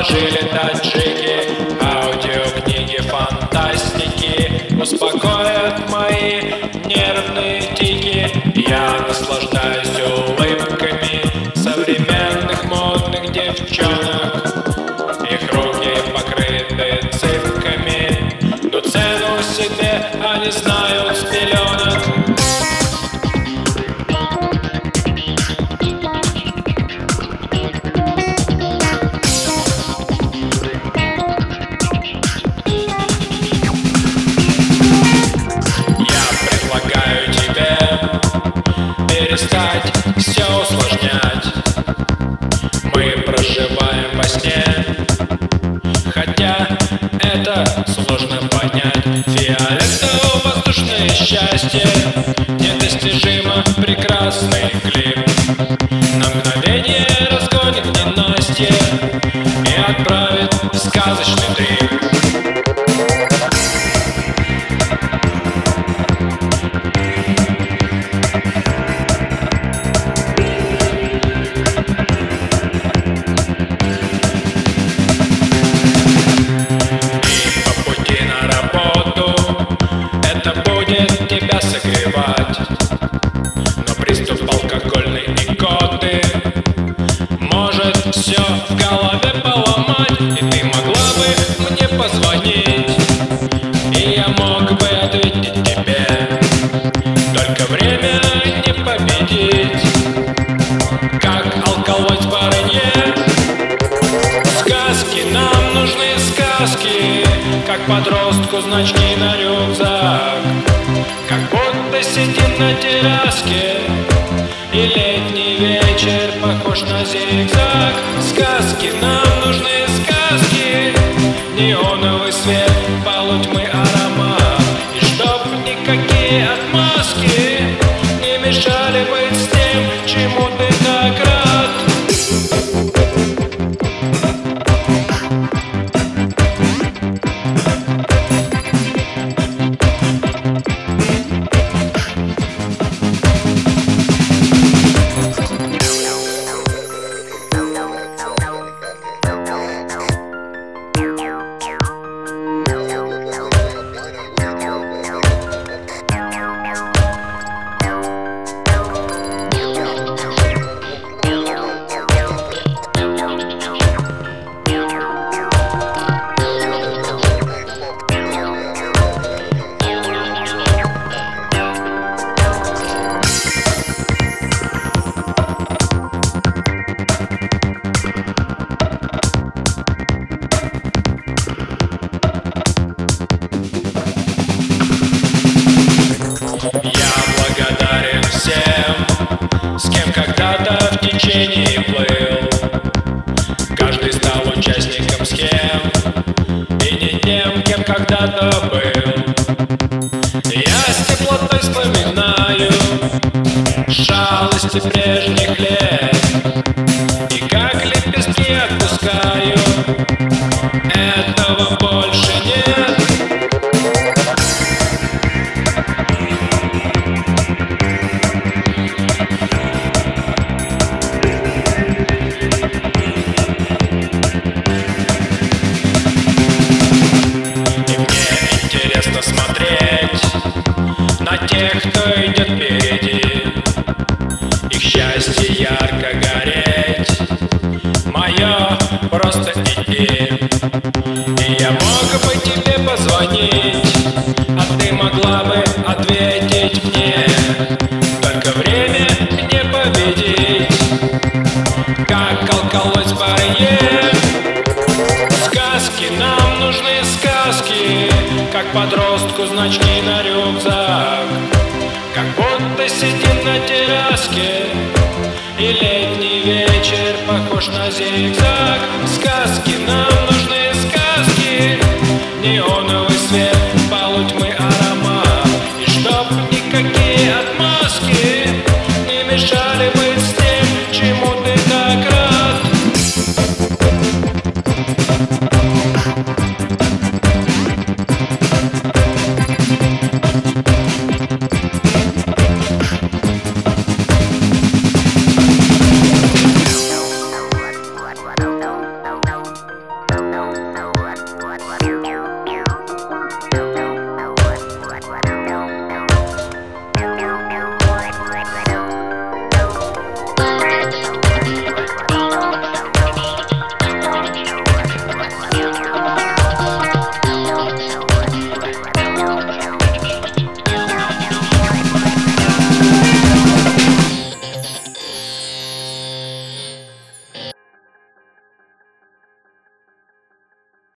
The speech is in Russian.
Положили таджики Аудиокниги фантастики. Успокоят мои нервные тики. Я наслаждаюсь улыбками Современных модных девчонок перестать все усложнять. Мы проживаем во сне, хотя это сложно понять. Фиолетово-воздушное счастье недостижимо прекрасный клип. На мгновение разгонит ненастье и отправит в сказочный трип. Мне позвонить. И я мог бы ответить тебе. Только время не победить. Как алкалоид барынье Сказки, нам нужны сказки. Как подростку значки на рюкзак. Как будто сидим на терраске. И летний вечер похож на зигзаг. Сказки, нам Неоновый свет, полутьмы аромат. И чтоб никакие отмазки Не мешали быть с тем, чему когда-то в течение плыл. Каждый стал участником схем и не тем, кем когда-то был. Я с теплотой вспоминаю шалости прежних лет и как лепестки отпускаю. Этого больше нет. Интересно смотреть на тех, кто идет впереди. Их счастье ярко гореть, мое просто идти. И я мог бы тебе позвонить, а ты могла бы ответить мне. Только время не победить, как алкалось барьер. подростку значки на рюкзак. Как будто сидим на терраске И летний вечер похож на зигзаг. Сказки нам нужны, сказки Неоновый свет, полутьмы